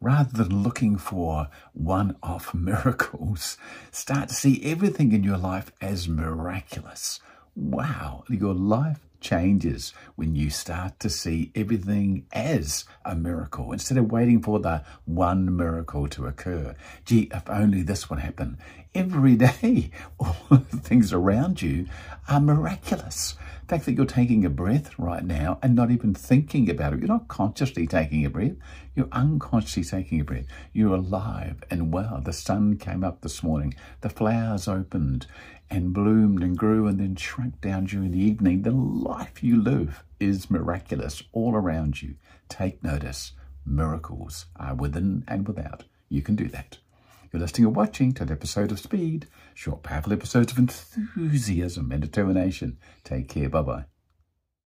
rather than looking for one-off miracles, start to see everything in your life as miraculous. Wow, your life changes when you start to see everything as a miracle instead of waiting for the one miracle to occur. Gee, if only this would happen. Every day, all the things around you are miraculous. The fact that you're taking a breath right now and not even thinking about it, you're not consciously taking a breath, you're unconsciously taking a breath. You're alive and well. The sun came up this morning, the flowers opened, and bloomed and grew and then shrunk down during the evening. The life you live is miraculous all around you. Take notice. Miracles are within and without. You can do that. You're listening or watching to an episode of Speed, short, powerful episodes of enthusiasm and determination. Take care. Bye-bye.